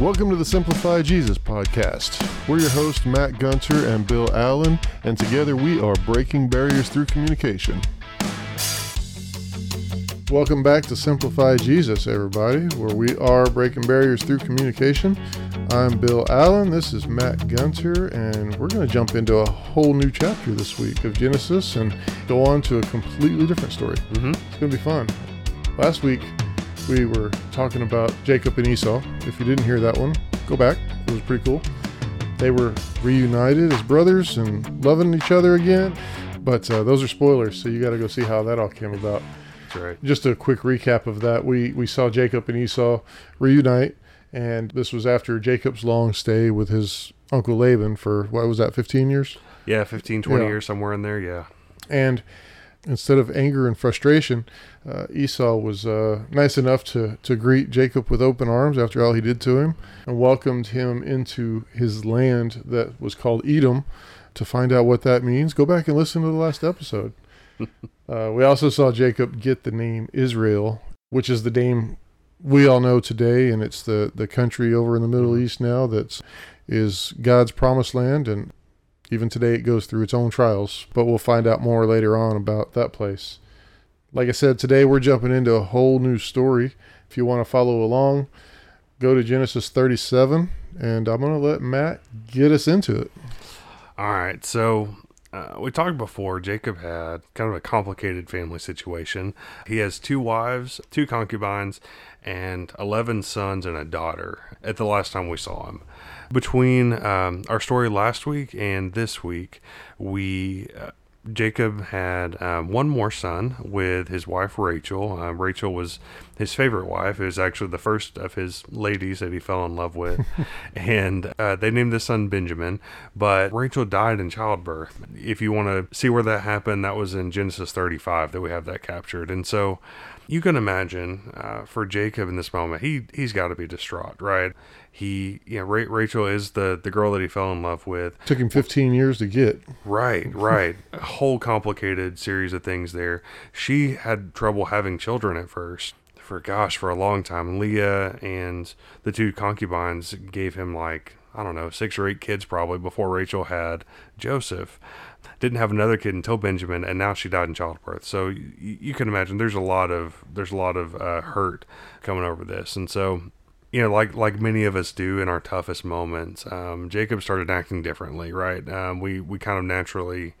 Welcome to the Simplify Jesus podcast. We're your hosts, Matt Gunter and Bill Allen, and together we are breaking barriers through communication. Welcome back to Simplify Jesus, everybody, where we are breaking barriers through communication. I'm Bill Allen, this is Matt Gunter, and we're going to jump into a whole new chapter this week of Genesis and go on to a completely different story. Mm-hmm. It's going to be fun. Last week, we were talking about Jacob and Esau. If you didn't hear that one, go back. It was pretty cool. They were reunited as brothers and loving each other again. But uh, those are spoilers, so you got to go see how that all came about. That's right. Just a quick recap of that. We we saw Jacob and Esau reunite, and this was after Jacob's long stay with his uncle Laban for what was that, 15 years? Yeah, 15, 20 Yeah. years somewhere in there. Yeah. And instead of anger and frustration, uh, Esau was uh, nice enough to, to greet Jacob with open arms after all he did to him and welcomed him into his land that was called Edom. To find out what that means, go back and listen to the last episode. uh, we also saw Jacob get the name Israel, which is the name we all know today, and it's the, the country over in the Middle Mhm. East now that's is God's promised land, and even today, it goes through its own trials, but we'll find out more later on about that place. Like I said, today we're jumping into a whole new story. If you want to follow along, go to Genesis 37, and I'm going to let Matt get us into it. All right. So uh, we talked before. Jacob had kind of a complicated family situation. He has two wives, two concubines, and 11 sons and a daughter at the last time we saw him. Between um, our story last week and this week, we. Uh, Jacob had um, one more son with his wife Rachel. Um, Rachel was his favorite wife. It was actually the first of his ladies that he fell in love with. and uh, they named the son Benjamin. But Rachel died in childbirth. If you want to see where that happened, that was in Genesis 35 that we have that captured. And so you can imagine uh, for Jacob in this moment, he he's got to be distraught, right? He, you know, Ra- Rachel is the the girl that he fell in love with. Took him 15 years to get. Right, right. A whole complicated series of things there. She had trouble having children at first. For gosh, for a long time. Leah and the two concubines gave him like, I don't know, six or eight kids probably before Rachel had Joseph. Didn't have another kid until Benjamin, and now she died in childbirth. So you, you can imagine there's a lot of there's a lot of uh, hurt coming over this, and so you know, like like many of us do in our toughest moments, um, Jacob started acting differently, right? Um, we we kind of naturally,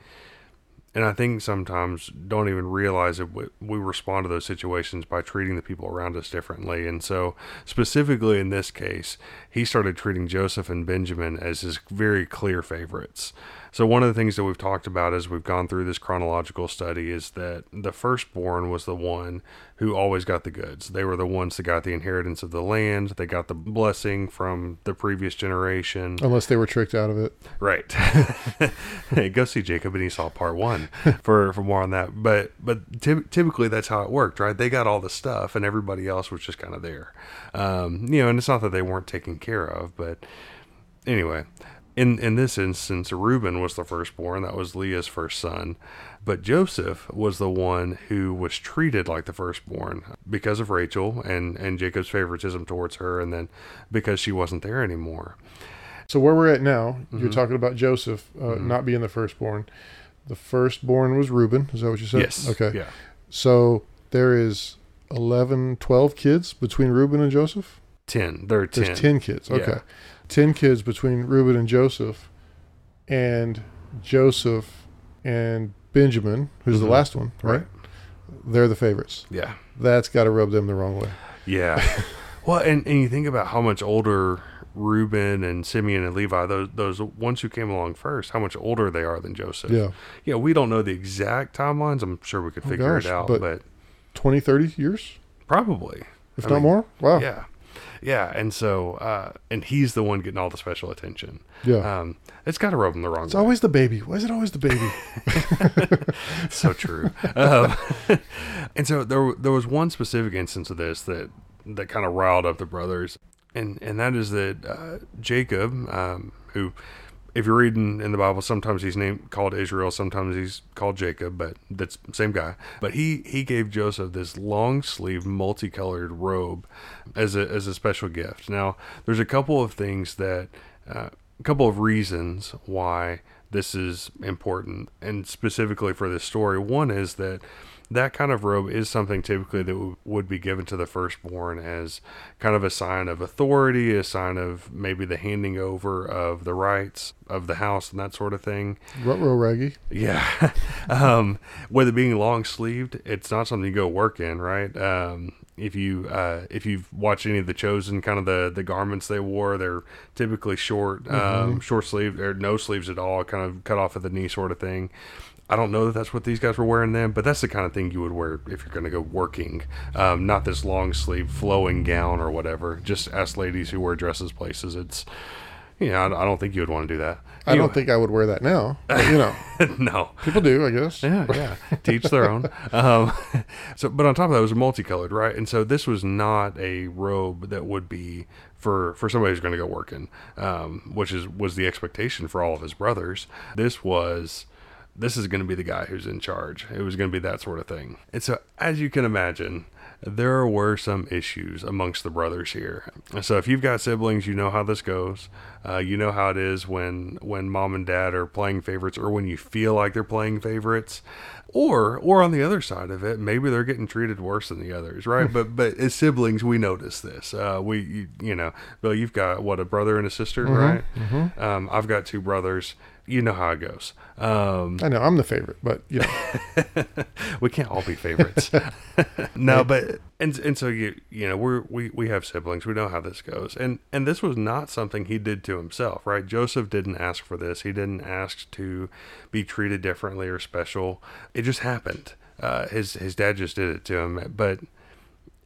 and I think sometimes don't even realize that we, we respond to those situations by treating the people around us differently. And so, specifically in this case, he started treating Joseph and Benjamin as his very clear favorites. So one of the things that we've talked about as we've gone through this chronological study is that the firstborn was the one who always got the goods. They were the ones that got the inheritance of the land. They got the blessing from the previous generation. Unless they were tricked out of it. Right. hey, go see Jacob and Esau part one for for more on that. But but ty- typically that's how it worked, right? They got all the stuff, and everybody else was just kind of there. Um, you know, and it's not that they weren't taken care of, but anyway. In, in this instance, Reuben was the firstborn. That was Leah's first son. But Joseph was the one who was treated like the firstborn because of Rachel and, and Jacob's favoritism towards her, and then because she wasn't there anymore. So where we're at now, you're Mhm. talking about Joseph uh, Mhm. not being the firstborn. The firstborn was Reuben. Is that what you said? Yes. Okay. Yeah. So there is 11, 12 kids between Reuben and Joseph? Ten. There are ten. There's 10 kids. Yeah. Okay. 10 kids between Reuben and Joseph. And Joseph and Benjamin, who's the Mhm. last one, right? Right. They're the favorites. Yeah. That's got to rub them the wrong way. Yeah. well, and, and you think about how much older Reuben and Simeon and Levi, those those ones who came along first, how much older they are than Joseph. Yeah. Yeah, we don't know the exact timelines. I'm sure we could Oh, figure gosh, it out, but- but, 20, 30 years, probably. if I not mean, more. Wow. Yeah. Yeah, and so uh, and he's the one getting all the special attention. Yeah. Um, it's got to rub him the wrong it's way. always the baby. Why is it always the baby? so true. Um, and so there, there was one specific instance of this that that kind of riled up the brothers, and and that is that uh, Jacob, um, who if you're reading in the Bible, sometimes he's named called Israel, sometimes he's called Jacob, but that's the same guy. But he he gave Joseph this long sleeve, multicolored robe as a as a special gift. Now, there's a couple of things that, uh, a couple of reasons why this is important, and specifically for this story. One is that that kind of robe is something typically that w- would be given to the firstborn as kind of a sign of authority, a sign of maybe the handing over of the rights of the house and that sort of thing. What Rutro raggy. Yeah. um, with it being long sleeved, it's not something you go work in, right? Um, if you uh, if you've watched any of the chosen kind of the the garments they wore, they're typically short, um, short sleeve or no sleeves at all, kind of cut off at the knee sort of thing. I don't know that that's what these guys were wearing then, but that's the kind of thing you would wear if you're going to go working. Um, not this long sleeve flowing gown or whatever. Just ask ladies who wear dresses places. It's, you know, I, I don't think you would want to do that. I don't think I would wear that now. But, you know, no. people do, I guess. Yeah, yeah. Teach their own. Um, so, but on top of that, it was multicolored, right? And so this was not a robe that would be for for somebody who's going to go working, um, which is was the expectation for all of his brothers. This was. This is going to be the guy who's in charge. It was going to be that sort of thing. And so, as you can imagine, there were some issues amongst the brothers here. So if you've got siblings, you know how this goes. Uh, you know how it is when when mom and dad are playing favorites, or when you feel like they're playing favorites, or or on the other side of it, maybe they're getting treated worse than the others, right? but but as siblings, we notice this. Uh, we you, you know, Bill, you've got what a brother and a sister, right? Um, I've got two brothers. You know how it goes. Um, I know I'm the favorite, but you know, we can't all be favorites. no, but and and so you you know we're we we have siblings. We know how this goes. And and this was not something he did to himself, right? Joseph didn't ask for this. He didn't ask to be treated differently or special. It just happened. Uh, his his dad just did it to him, but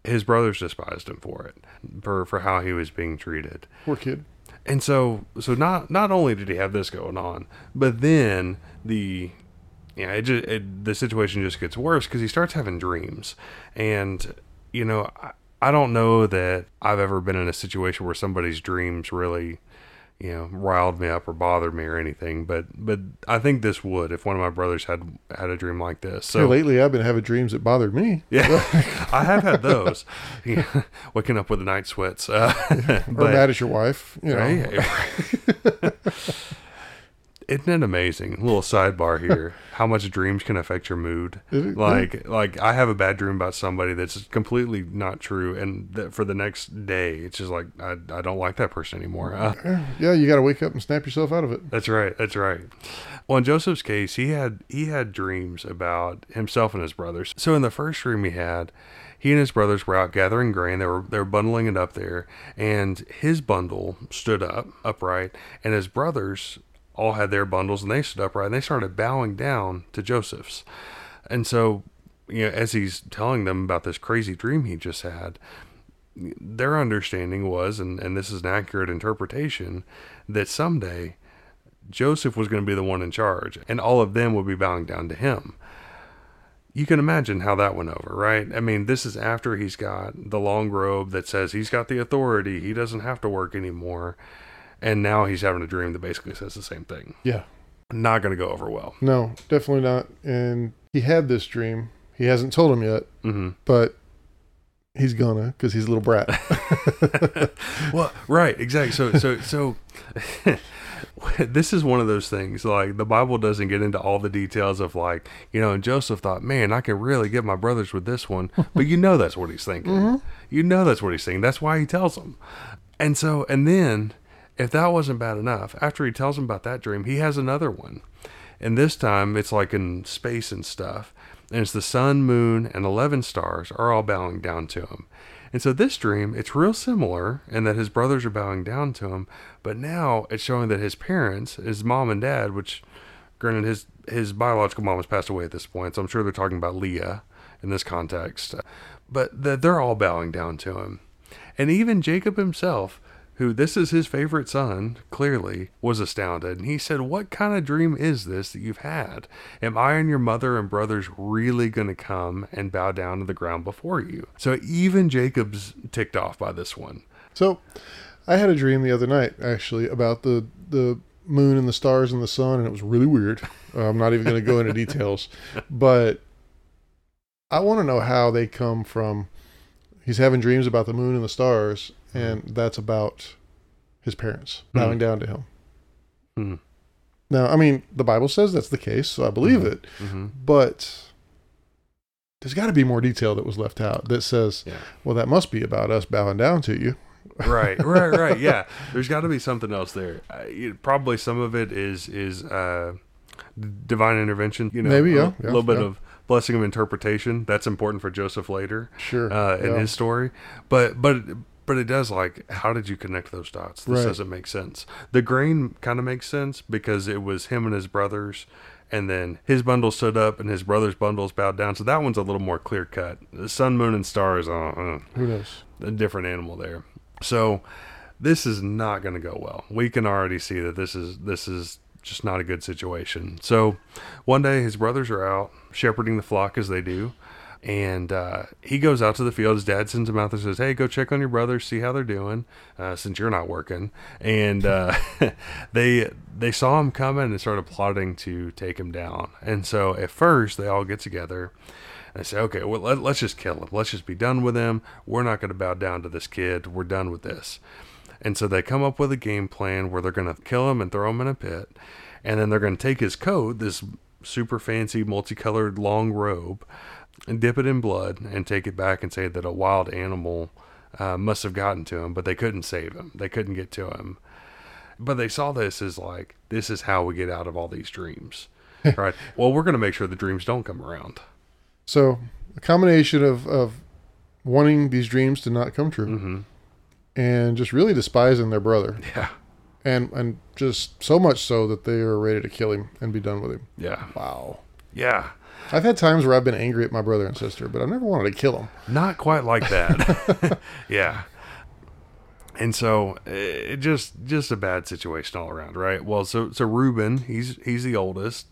his brothers despised him for it, for for how he was being treated. poor kid. And so, so not not only did he have this going on, but then the yeah, it just it, the situation just gets worse because he starts having dreams, and you know, I, I don't know that I've ever been in a situation where somebody's dreams really, you know, riled me up or bothered me or anything. But but I think this would if one of my brothers had had a dream like this. So Here lately, I've been having dreams that bothered me. yeah, I have had those. Yeah, waking up with the night sweats. Uh, Or but- mad at your wife. You know, Right? Isn't it amazing? little sidebar here. How much dreams can affect your mood? Like, like I have a bad dream about somebody that's completely not true, and that for the next day, it's just like I, I don't like that person anymore. Uh, yeah, you got to wake up and snap yourself out of it. that's right. That's right. Well, in Joseph's case, he had he had dreams about himself and his brothers. So in the first dream he had, he and his brothers were out gathering grain. They were they were bundling it up there, and his bundle stood up upright, and his brothers all had their bundles and they stood upright, and they started bowing down to Joseph's. And so, you know, as he's telling them about this crazy dream he just had, their understanding was, and, and this is an accurate interpretation, that someday Joseph was going to be the one in charge, and all of them would be bowing down to him. You can imagine how that went over, right? I mean, this is after he's got the long robe that says he's got the authority, he doesn't have to work anymore. And now he's having a dream that basically says the same thing. Yeah. Not going to go over well. No, definitely not. And he had this dream. He hasn't told him yet, hmm but he's gonna because he's a little brat. well, right, exactly. So, so, so, this is one of those things. Like the Bible doesn't get into all the details of like you know. And Joseph thought, man, I can really get my brothers with this one. But you know that's what he's thinking. You know that's what he's thinking. That's why he tells them. And so, and then, if that wasn't bad enough, after he tells him about that dream, he has another one. And this time it's like in space and stuff. And it's the sun, moon, and 11 stars are all bowing down to him. And so this dream, it's real similar in that his brothers are bowing down to him, but now it's showing that his parents, his mom and dad, which granted his his biological mom has passed away at this point, so I'm sure they're talking about Leah in this context. But that they're all bowing down to him. And even Jacob himself, who this is his favorite son, clearly was astounded. And he said, What kind of dream is this that you've had? Am I and your mother and brothers really going to come and bow down to the ground before you? So even Jacob's ticked off by this one. so, I had a dream the other night actually about the the moon and the stars and the sun, and it was really weird. Uh, I'm not even going to go into details, but I want to know how they come from. He's having dreams about the moon and the stars, and that's about his parents bowing down to him. Mhm. Now, I mean, the Bible says that's the case, so I believe it, hmm but there's got to be more detail that was left out that says, Yeah. well, that must be about us bowing down to you. right, right, right. Yeah, there's got to be something else there. Uh, you- probably some of it is is uh, divine intervention. You know, Maybe, a yeah, li- yeah, little bit of blessing of interpretation. That's important for Joseph later Sure. uh, in his story. But but but it does like how did you connect those dots? This Right. doesn't make sense. The grain kind of makes sense because it was him and his brothers. And then his bundle stood up, and his brother's bundles bowed down. So that one's a little more clear cut. The sun, moon, and stars. Uh, uh, Who knows? a different animal there. So this is not going to go well. We can already see that this is this is just not a good situation. So one day his brothers are out shepherding the flock as they do. And uh, he goes out to the field. His dad sends him out there says, Hey, go check on your brothers, see how they're doing, uh, since you're not working. And uh, they they saw him coming and started plotting to take him down. And so at first, they all get together and say, okay, well, let, let's just kill him. Let's just be done with him. We're not going to bow down to this kid. We're done with this. And so they come up with a game plan where they're going to kill him and throw him in a pit. And then they're going to take his coat, this super fancy, multicolored long robe, and dip it in blood and take it back and say that a wild animal uh, must have gotten to him, but they couldn't save him. They couldn't get to him. But they saw this as like, this is how we get out of all these dreams. right. Well, we're going to make sure the dreams don't come around. So a combination of, of wanting these dreams to not come true hmm and just really despising their brother Yeah. and and just so much so that they are ready to kill him and be done with him. Yeah. Wow. Yeah. I've had times where I've been angry at my brother and sister, but I never wanted to kill them. Not quite like that. yeah. And so it just just a bad situation all around, right? Well, so so Reuben, he's he's the oldest.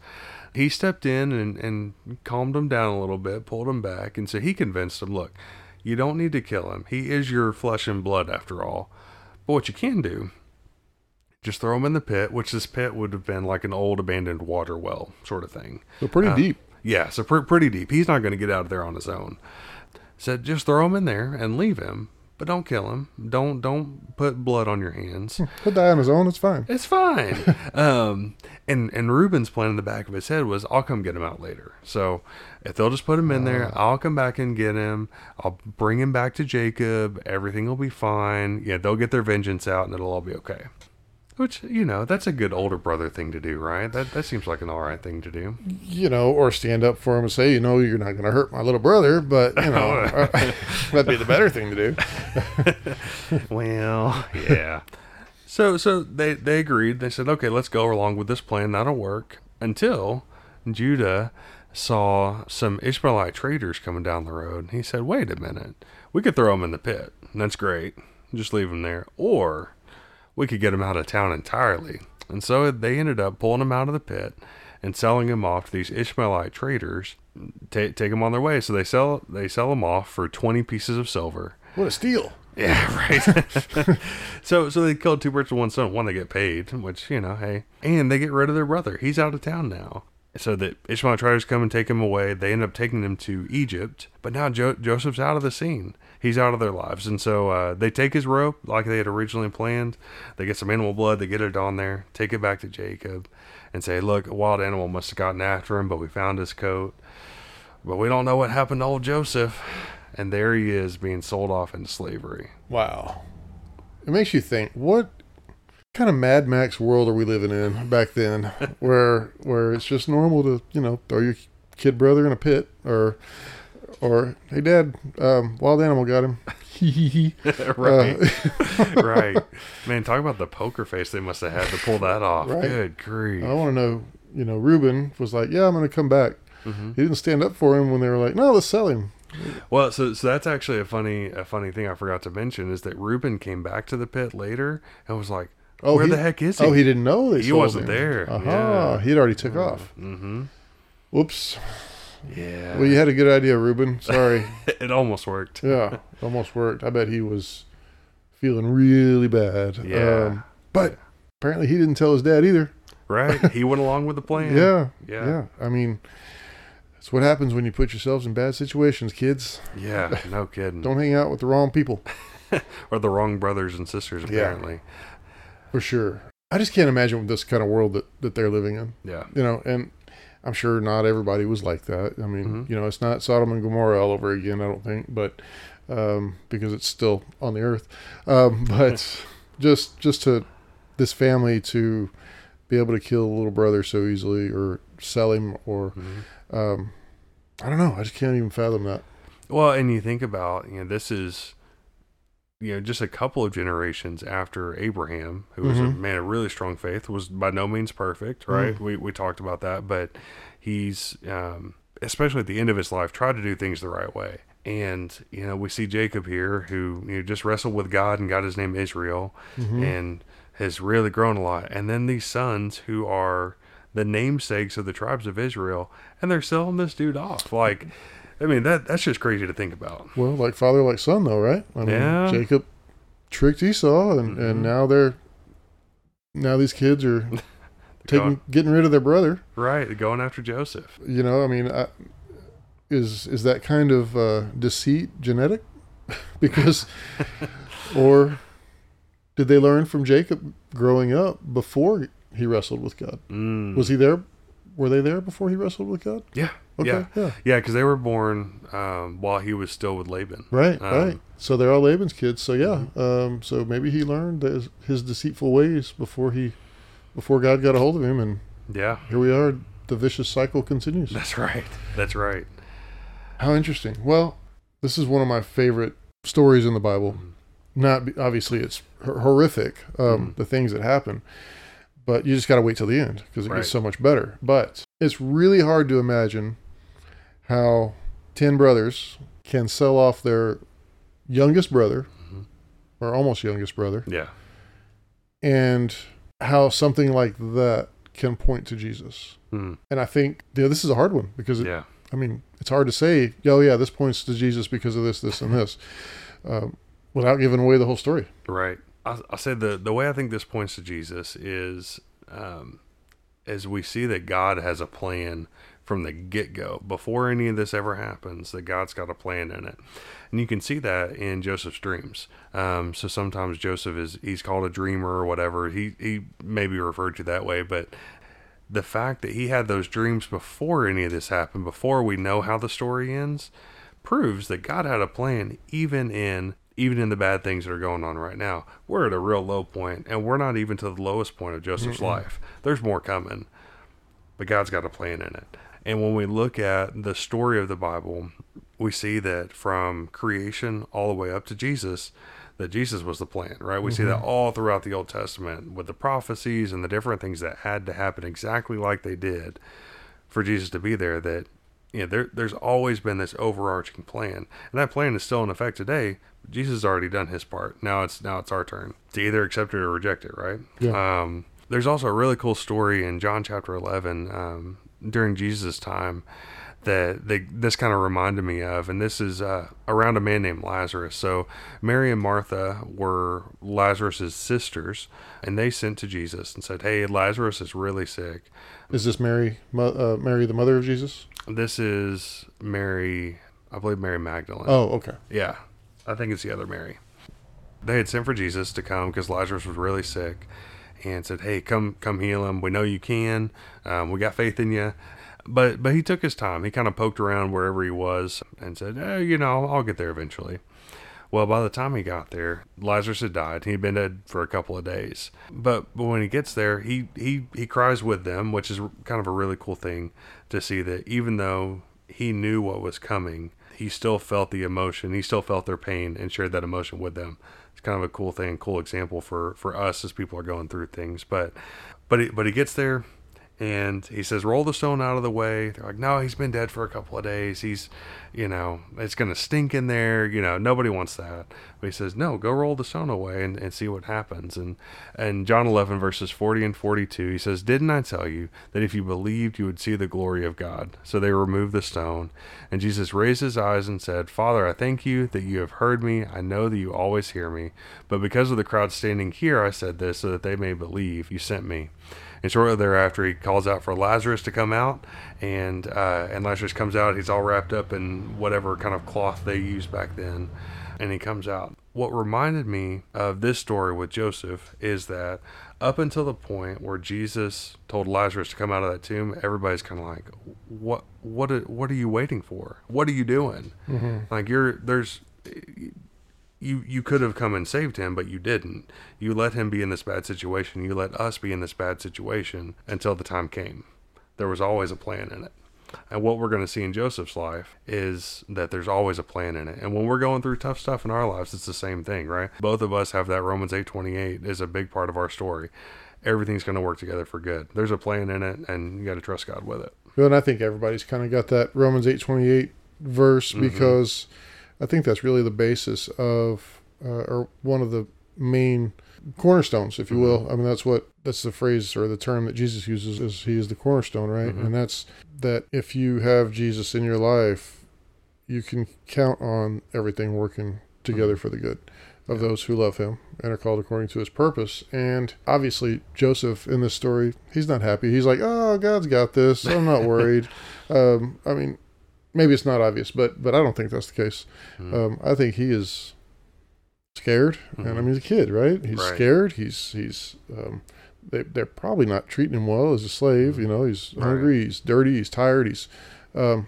He stepped in and and calmed him down a little bit, pulled him back, and so he convinced him, look, you don't need to kill him. He is your flesh and blood after all. But what you can do, just throw him in the pit, which this pit would have been like an old abandoned water well sort of thing. So pretty Uh, deep. Yeah, so pr- pretty deep. He's not going to get out of there on his own. Said just throw him in there and leave him, but don't kill him. Don't don't put blood on your hands. He'll die on his own. It's fine. It's fine. um, and and Reuben's plan in the back of his head was, I'll come get him out later. So if they'll just put him in there, I'll come back and get him. I'll bring him back to Jacob. Everything will be fine. Yeah, they'll get their vengeance out, and it'll all be okay. Which you know, that's a good older brother thing to do, right? That that seems like an all right thing to do. You know, or stand up for him and say, you know, you're not going to hurt my little brother, but you know, uh, that'd be the better thing to do. well, yeah. So so they they agreed. They said, "Okay, let's go along with this plan. That'll work." Until Judah saw some Ishmaelite traders coming down the road. He said, "Wait a minute. We could throw them in the pit. That's great. Just leave them there. Or we could get him out of town entirely." And so they ended up pulling him out of the pit and selling him off to these Ishmaelite traders. Take take them on their way. So they sell they sell them off for twenty pieces of silver. What a steal. Yeah, right. so so they killed two birds with one stone. One, they get paid, which you know, hey, and they get rid of their brother. He's out of town now. So the Ishmael traders come and take him away. They end up taking him to Egypt, but now jo- Joseph's out of the scene. He's out of their lives, and so uh, they take his rope like they had originally planned. They get some animal blood. They get it on there, take it back to Jacob, and say, "Look, a wild animal must have gotten after him, but we found his coat. But we don't know what happened to old Joseph." And there he is being sold off into slavery. Wow. It makes you think, what kind of Mad Max world are we living in back then where where it's just normal to, you know, throw your kid brother in a pit or or hey dad, um, wild animal got him. right. Uh, right. Man, talk about the poker face they must have had to pull that off. Right. Good grief. I want to know, you know, Reuben was like, "Yeah, I'm going to come back." Mm-hmm. He didn't stand up for him when they were like, "No, let's sell him." Well, so so that's actually a funny a funny thing I forgot to mention is that Reuben came back to the pit later and was like, Oh, "Where he- the heck is he?" Oh, he didn't know they He wasn't him. there. Aha, Yeah. he'd already took off. Mm-hmm. Whoops. Yeah. Well, you had a good idea, Reuben. Sorry. it almost worked. yeah, almost worked. I bet he was feeling really bad. Yeah. Um, but apparently he didn't tell his dad either. Right. He went along with the plan. Yeah, Yeah. yeah. I mean, That's what happens when you put yourselves in bad situations, kids. Yeah. No kidding. Don't hang out with the wrong people, or the wrong brothers and sisters, apparently. Yeah. For sure. I just can't imagine this kind of world that, that they're living in. Yeah. You know, and I'm sure not everybody was like that. I mean, Mhm. you know, it's not Sodom and Gomorrah all over again, I don't think, but um, because it's still on the earth. Um, but just just to this family to be able to kill a little brother so easily or sell him or Mhm. um, I don't know. I just can't even fathom that. Well, and you think about, you know, this is, you know, just a couple of generations after Abraham, who was a Mhm. man of really strong faith, was by no means perfect, right? Mm. We, we talked about that, but he's, um, especially at the end of his life, tried to do things the right way. And, you know, we see Jacob here who, you know, just wrestled with God and got his name Israel Mhm. and has really grown a lot. And then these sons who are the namesakes of the tribes of Israel, and they're selling this dude off. Like, I mean, that that's just crazy to think about. Well, like father, like son, though, right? I mean, Yeah. Jacob tricked Esau, and, Mhm. and now they're now these kids are taking Going- getting rid of their brother. right, going after Joseph. You know, I mean, I, is is that kind of uh, deceit genetic? because, or did they learn from Jacob growing up before he wrestled with God? Mm. Was he there? Were they there before he wrestled with God? yeah, Okay, yeah, yeah, yeah, because they were born um, while he was still with Laban. right, Um, right. So they're all Laban's kids. So yeah, um, so maybe he learned his, his deceitful ways before he, before God got a hold of him, and Yeah, here we are. The vicious cycle continues. that's right. That's right. How interesting. Well, this is one of my favorite stories in the Bible. Not obviously it's horrific, um, Mhm. the things that happen, but you just got to wait till the end because it Right. gets so much better. But it's really hard to imagine how ten brothers can sell off their youngest brother Mhm. or almost youngest brother, Yeah, and how something like that can point to Jesus. Mm. And I think you know, this is a hard one because it, yeah, I mean, it's hard to say, oh, yeah, this points to Jesus because of this, this, and this, um, without giving away the whole story. right. I, I said the the way I think this points to Jesus is, um, as we see that God has a plan from the get go before any of this ever happens. That God's got a plan in it, and you can see that in Joseph's dreams. Um, so sometimes Joseph is he's called a dreamer or whatever. He he may be referred to that way, but the fact that he had those dreams before any of this happened, before we know how the story ends, proves that God had a plan even in even in the bad things that are going on right now. We're at a real low point and we're not even to the lowest point of Joseph's life. There's more coming. But God's got a plan in it. And when we look at the story of the Bible, we see that from creation all the way up to Jesus, that Jesus was the plan, right? We see that all throughout the Old Testament with the prophecies and the different things that had to happen exactly like they did for Jesus to be there. That you know, there, there's always been this overarching plan, and that plan is still in effect today. Jesus has already done his part. Now it's now it's our turn to either accept it or reject it, right? Yeah. Um, there's also a really cool story in John chapter 11 um, during Jesus' time that they, this kind of reminded me of, and this is uh, around a man named Lazarus. So Mary and Martha were Lazarus's sisters, and they sent to Jesus and said, "Hey, Lazarus is really sick. Is this Mary, uh, Mary, the mother of Jesus? This is Mary, I believe Mary Magdalene. Oh, okay. Yeah, I think it's the other Mary. They had sent for Jesus to come because Lazarus was really sick, and said, "Hey, come, come heal him. We know you can. Um, we got faith in you." But but he took his time. He kind of poked around wherever he was and said, "Eh, you know, I'll get there eventually." Well, by the time he got there, Lazarus had died. He'd been dead for a couple of days. But but when he gets there, he he he cries with them, which is kind of a really cool thing to see that even though he knew what was coming, he still felt the emotion. He still felt their pain and shared that emotion with them. It's kind of a cool thing, cool example for for us as people are going through things. But but he, but he gets there, and he says, "Roll the stone out of the way." They're like, "No, he's been dead for a couple of days. He's, you know, it's gonna stink in there. You know, nobody wants that." But he says, "No, go roll the stone away and, and see what happens." And and John 11 verses 40 and 42, he says, "Didn't I tell you that if you believed, you would see the glory of God?" So they removed the stone, and Jesus raised his eyes and said, "Father, I thank you that you have heard me. I know that you always hear me, but because of the crowd standing here, I said this so that they may believe you sent me." And shortly thereafter, he calls out for Lazarus to come out, and uh, and Lazarus comes out. He's all wrapped up in whatever kind of cloth they used back then, and he comes out. What reminded me of this story with Joseph is that up until the point where Jesus told Lazarus to come out of that tomb, everybody's kind of like, "What? What? Are, what are you waiting for? What are you doing? Mm-hmm. Like you're there's." You you could have come and saved him, but you didn't. You let him be in this bad situation. You let us be in this bad situation until the time came. There was always a plan in it. And what we're going to see in Joseph's life is that there's always a plan in it. And when we're going through tough stuff in our lives, it's the same thing, right? Both of us have that Romans 8:28 is a big part of our story. Everything's going to work together for good. There's a plan in it and you got to trust God with it. Well, and I think everybody's kind of got that Romans 8:28 verse Mhm. because I think that's really the basis of uh, or one of the main cornerstones, if you will. I mean, that's what that's the phrase or the term that Jesus uses is he is the cornerstone, right? Mhm. And that's that if you have Jesus in your life, you can count on everything working together for the good of Yeah. those who love him and are called according to his purpose. And obviously, Joseph in this story, he's not happy. He's like, "Oh, God's got this. I'm not worried." um, I mean, maybe it's not obvious, but but I don't think that's the case. Mhm. Um, I think he is scared, and I Mhm. mean, he's a kid, right? He's Right. scared. He's he's um, they they're probably not treating him well as a slave. You know, he's Right. hungry. He's dirty. He's tired. He's um,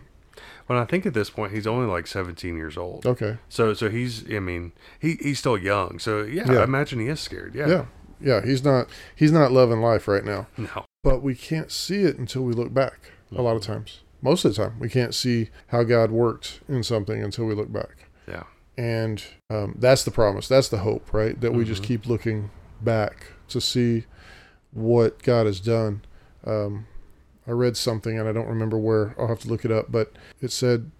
Well, I think at this point he's only like 17 years old. okay. So so he's I mean he he's still young. So yeah, Yeah. I imagine he is scared. Yeah. Yeah, yeah. He's not he's not loving life right now. No. but we can't see it until we look back a lot of times most of the time we can't see how god worked in something until we look back Yeah. and um, that's the promise that's the hope right that we just Mhm. keep looking back to see what god has done um, i read something and i don't remember where i'll have to look it up but it said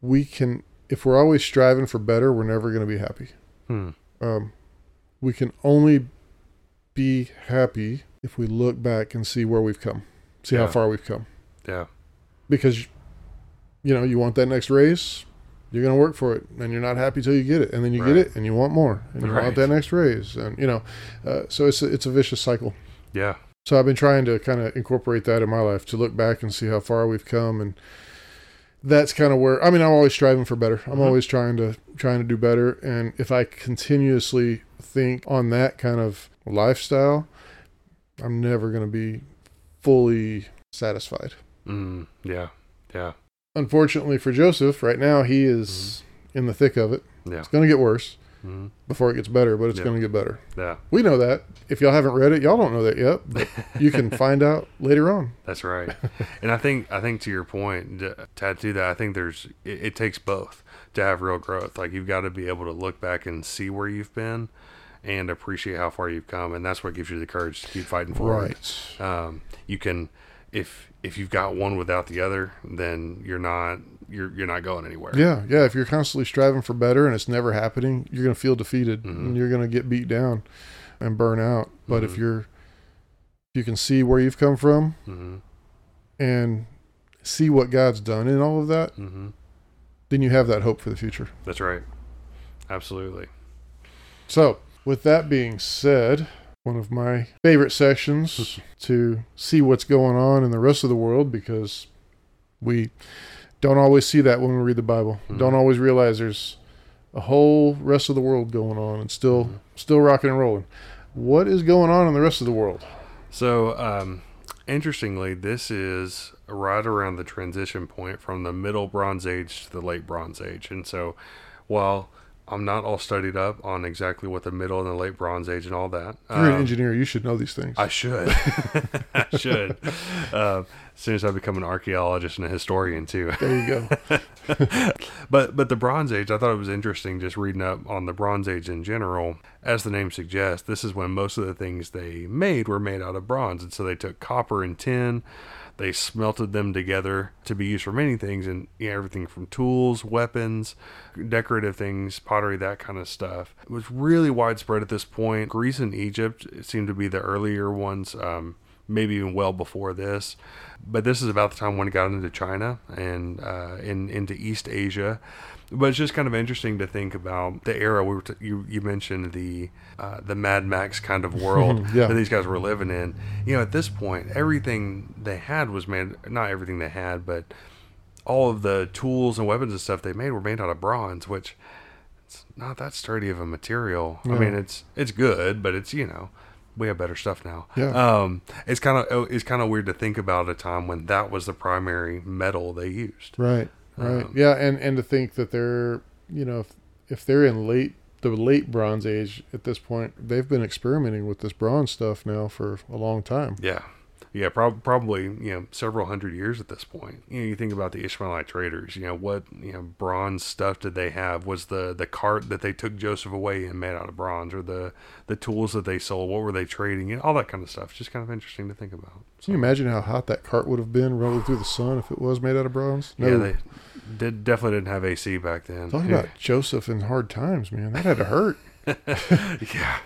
we can if we're always striving for better we're never going to be happy Hmm. um, we can only be happy if we look back and see where we've come, see how far we've come. Yeah. Because, you know, you want that next raise, you're going to work for it, and you're not happy till you get it, and then you Right. get it, and you want more, and you Right. want that next raise, and you know, uh, so it's a, it's a vicious cycle. Yeah. So I've been trying to kind of incorporate that in my life to look back and see how far we've come, and that's kind of where I mean I'm always striving for better. I'm Mhm. always trying to trying to do better, and if I continuously think on that kind of lifestyle, I'm never going to be fully satisfied. Mm. Yeah. Yeah. Unfortunately for Joseph, right now he is in the thick of it. Yeah. It's going to get worse Mm. before it gets better, but it's Yeah. going to get better. Yeah. We know that. If y'all haven't read it, y'all don't know that yet, but you can find out later on. That's right. and I think I think to your point, to to add to that, I think there's it, it takes both to have real growth. Like you've got to be able to look back and see where you've been, and appreciate how far you've come, and that's what gives you the courage to keep fighting forward. Right. Um, you can, if if you've got one without the other, then you're not you're you're not going anywhere. Yeah, yeah. If you're constantly striving for better and it's never happening, you're going to feel defeated Mhm. and you're going to get beat down and burn out. But if Mhm. you're, if you can see where you've come from hmm and see what God's done in all of that, hmm then you have that hope for the future. That's right. Absolutely. So, with that being said, one of my favorite sections to see what's going on in the rest of the world because we don't always see that when we read the Bible. Mhm. Don't always realize there's a whole rest of the world going on and still Mhm. still rocking and rolling. What is going on in the rest of the world? So, um, interestingly, this is right around the transition point from the middle Bronze Age to the late Bronze Age. And so, while I'm not all studied up on exactly what the middle and the late Bronze Age and all that. You're an Um, engineer. You should know these things. I should. I should. Uh, as soon as I become an archaeologist and a historian too. there you go. But but the Bronze Age, I thought it was interesting just reading up on the Bronze Age in general. As the name suggests, this is when most of the things they made were made out of bronze, and so they took copper and tin, they smelted them together to be used for many things, and you know, everything from tools, weapons, decorative things, pottery, that kind of stuff. It was really widespread at this point. Greece and Egypt seemed to be the earlier ones. Um, maybe even well before this. But this is about the time when it got into China and uh, in into East Asia. But it's just kind of interesting to think about the era we were. T- you you mentioned the uh, the Mad Max kind of world Yeah. that these guys were living in. You know, at this point, everything they had was made. Not everything they had, but all of the tools and weapons and stuff they made were made out of bronze, which it's not that sturdy of a material. I mean, it's it's good, but it's you know we have better stuff now. Yeah. Um, it's kind of it's kind of weird to think about a time when that was the primary metal they used. Right. Right. Um, yeah, and and to think that they're you know if, if they're in late the late Bronze Age at this point, they've been experimenting with this bronze stuff now for a long time. Yeah. Yeah, prob- probably you know several hundred years at this point. You know, you think about the Ishmaelite traders. You know what you know bronze stuff did they have? Was the the cart that they took Joseph away and made out of bronze, or the the tools that they sold? What were they trading? You know, all that kind of stuff. It's just kind of interesting to think about. Can you imagine how hot that cart would have been rolling through the sun if it was made out of bronze? Yeah, they did definitely didn't have AC back then. Talking yeah. about Joseph in hard times, man. That had to hurt. yeah,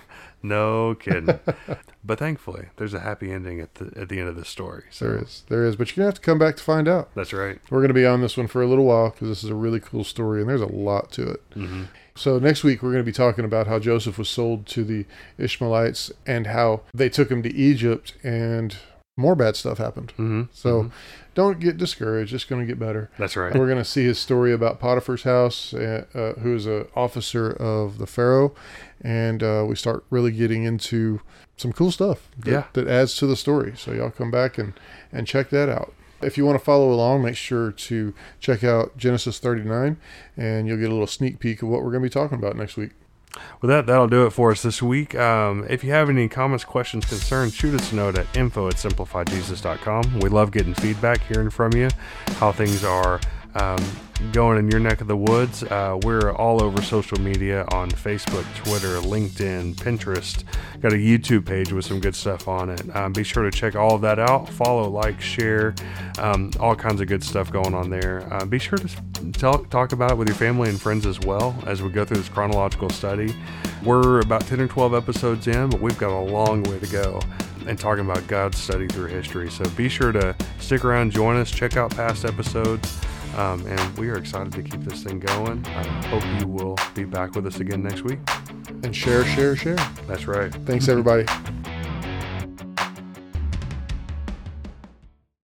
no kidding. but thankfully, there's a happy ending at the at the end of this story. So There is, there is, but you're gonna have to come back to find out. that's right. We're gonna be on this one for a little while because this is a really cool story, and there's a lot to it. hmm So next week we're going to be talking about how Joseph was sold to the Ishmaelites and how they took him to Egypt and more bad stuff happened. hmm So don't get discouraged. It's going to get better. that's right. We're going to see his story about Potiphar's house, uh, uh, who is an officer of the Pharaoh, and uh, we start really getting into some cool stuff that, Yeah. that adds to the story. So y'all come back and and check that out. If you want to follow along, make sure to check out Genesis 39, and you'll get a little sneak peek of what we're going to be talking about next week. Well, that, that'll do it for us this week. Um, if you have any comments, questions, concerns, shoot us a note at info at simplifyjesus.com. We love getting feedback, hearing from you, how things are um, going in your neck of the woods. Uh, we're all over social media on Facebook, Twitter, LinkedIn, Pinterest. Got a YouTube page with some good stuff on it. Um, be sure to check all of that out. Follow, like, share, um, all kinds of good stuff going on there. Uh, be sure to tell, talk about it with your family and friends as well as we go through this chronological study. We're about 10 or 12 episodes in, but we've got a long way to go and talking about God's study through history. So be sure to stick around, join us, check out past episodes. Um, and we are excited to keep this thing going. I hope you will be back with us again next week. And share, share, share. That's right. Thanks, everybody.